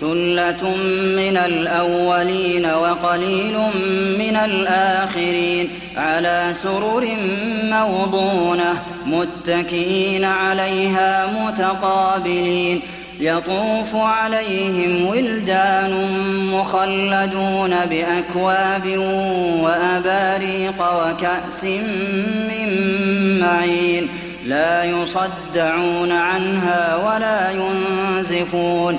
ثلة من الأولين وقليل من الآخرين على سرر موضونة متكئين عليها متقابلين يطوف عليهم ولدان مخلدون بأكواب وأباريق وكأس من معين لا يصدعون عنها ولا ينزفون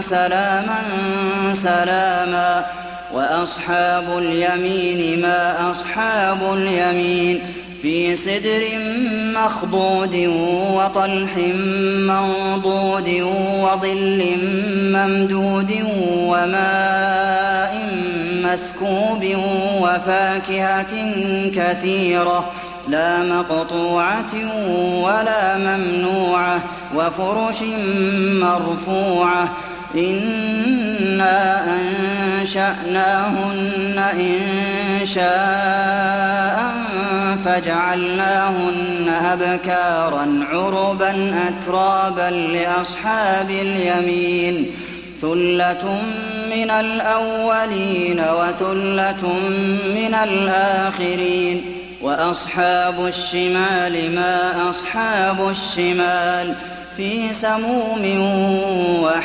سلاما سلاما وأصحاب اليمين ما أصحاب اليمين في سدر مخضود وطلح منضود وظل ممدود وماء مسكوب وفاكهة كثيرة لا مقطوعة ولا ممنوعة وفرش مرفوعة إنا أنشأناهن إن شاء فجعلناهن أبكارا عربا أترابا لأصحاب اليمين ثلة من الأولين وثلة من الآخرين وأصحاب الشمال ما أصحاب الشمال في سموم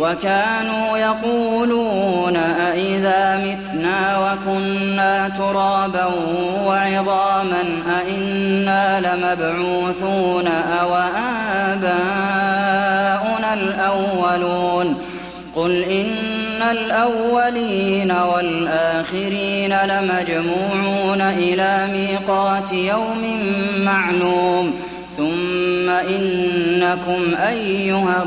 وكانوا يقولون أئذا متنا وكنا ترابا وعظاما أئنا لمبعوثون أو آباؤنا الأولون قل إن الأولين والآخرين لمجموعون إلى ميقات يوم معلوم ثم إنكم أيها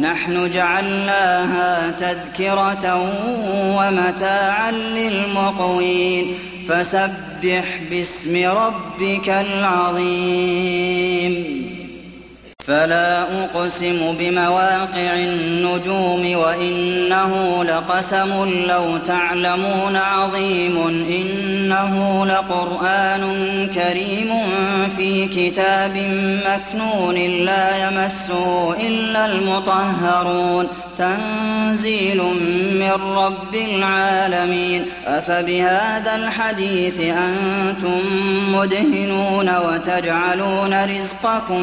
نحن جعلناها تذكرة ومتاعا للمقوين. فسبح باسم ربك العظيم. فلا أقسم بمواقع النجوم وإنه لقسم لو تعلمون عظيم. إنه لقرآن كريم في كتاب مكنون لا يمسه إلا المطهرون. تنزيل من رب العالمين. أفبهذا الحديث أنتم مدهنون وتجعلون رزقكم